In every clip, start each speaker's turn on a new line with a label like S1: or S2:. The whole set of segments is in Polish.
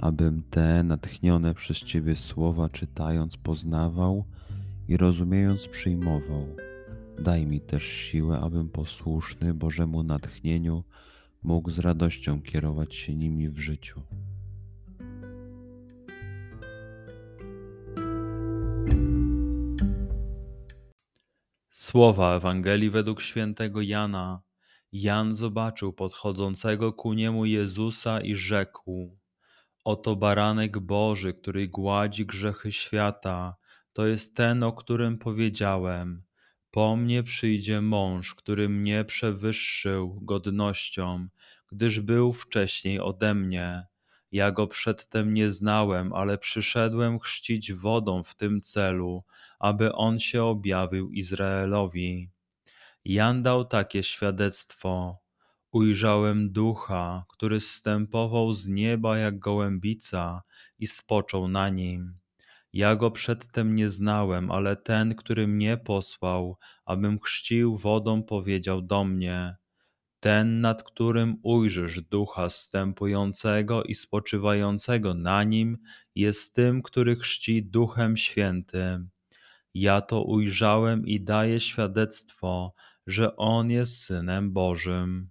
S1: abym te natchnione przez Ciebie słowa czytając poznawał i rozumiejąc przyjmował. Daj mi też siłę, abym posłuszny Bożemu natchnieniu mógł z radością kierować się nimi w życiu.
S2: Słowa Ewangelii według świętego Jana. Jan zobaczył podchodzącego ku niemu Jezusa i rzekł: Oto baranek Boży, który gładzi grzechy świata. To jest ten, o którym powiedziałem. Po mnie przyjdzie mąż, który mnie przewyższył godnością, gdyż był wcześniej ode mnie. Ja go przedtem nie znałem, ale przyszedłem chrzcić wodą w tym celu, aby on się objawił Izraelowi. Jan dał takie świadectwo ujrzałem ducha, który zstępował z nieba jak gołębica i spoczął na nim. Ja go przedtem nie znałem, ale ten, który mnie posłał, abym chrzcił wodą, powiedział do mnie: Ten, nad którym ujrzysz ducha zstępującego i spoczywającego na nim, jest tym, który chrzci duchem świętym. Ja to ujrzałem i daję świadectwo, że on jest synem Bożym.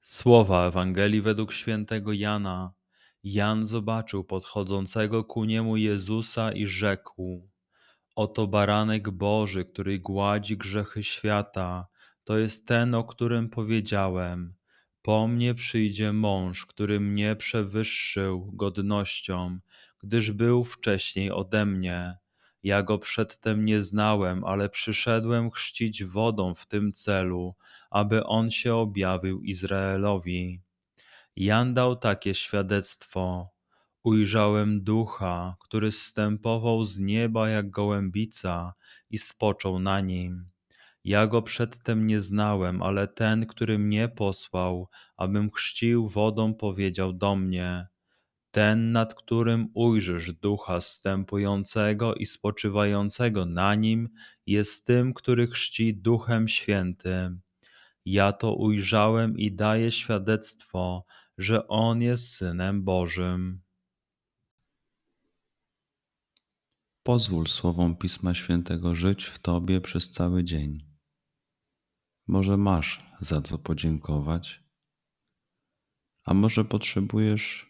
S2: Słowa Ewangelii według świętego Jana. Jan zobaczył podchodzącego ku niemu Jezusa i rzekł: Oto baranek Boży, który gładzi grzechy świata. To jest ten, o którym powiedziałem. Po mnie przyjdzie mąż, który mnie przewyższył godnością, gdyż był wcześniej ode mnie. Ja go przedtem nie znałem, ale przyszedłem chrzcić wodą w tym celu, aby on się objawił Izraelowi. Jan dał takie świadectwo. Ujrzałem ducha, który zstępował z nieba jak gołębica i spoczął na nim. Ja go przedtem nie znałem, ale ten, który mnie posłał, abym chrzcił wodą, powiedział do mnie: ten, nad którym ujrzysz ducha zstępującego i spoczywającego na nim, jest tym, który chrzci duchem świętym. Ja to ujrzałem i daję świadectwo, że on jest synem Bożym.
S1: Pozwól słowom Pisma Świętego żyć w Tobie przez cały dzień. Może masz za co podziękować, a może potrzebujesz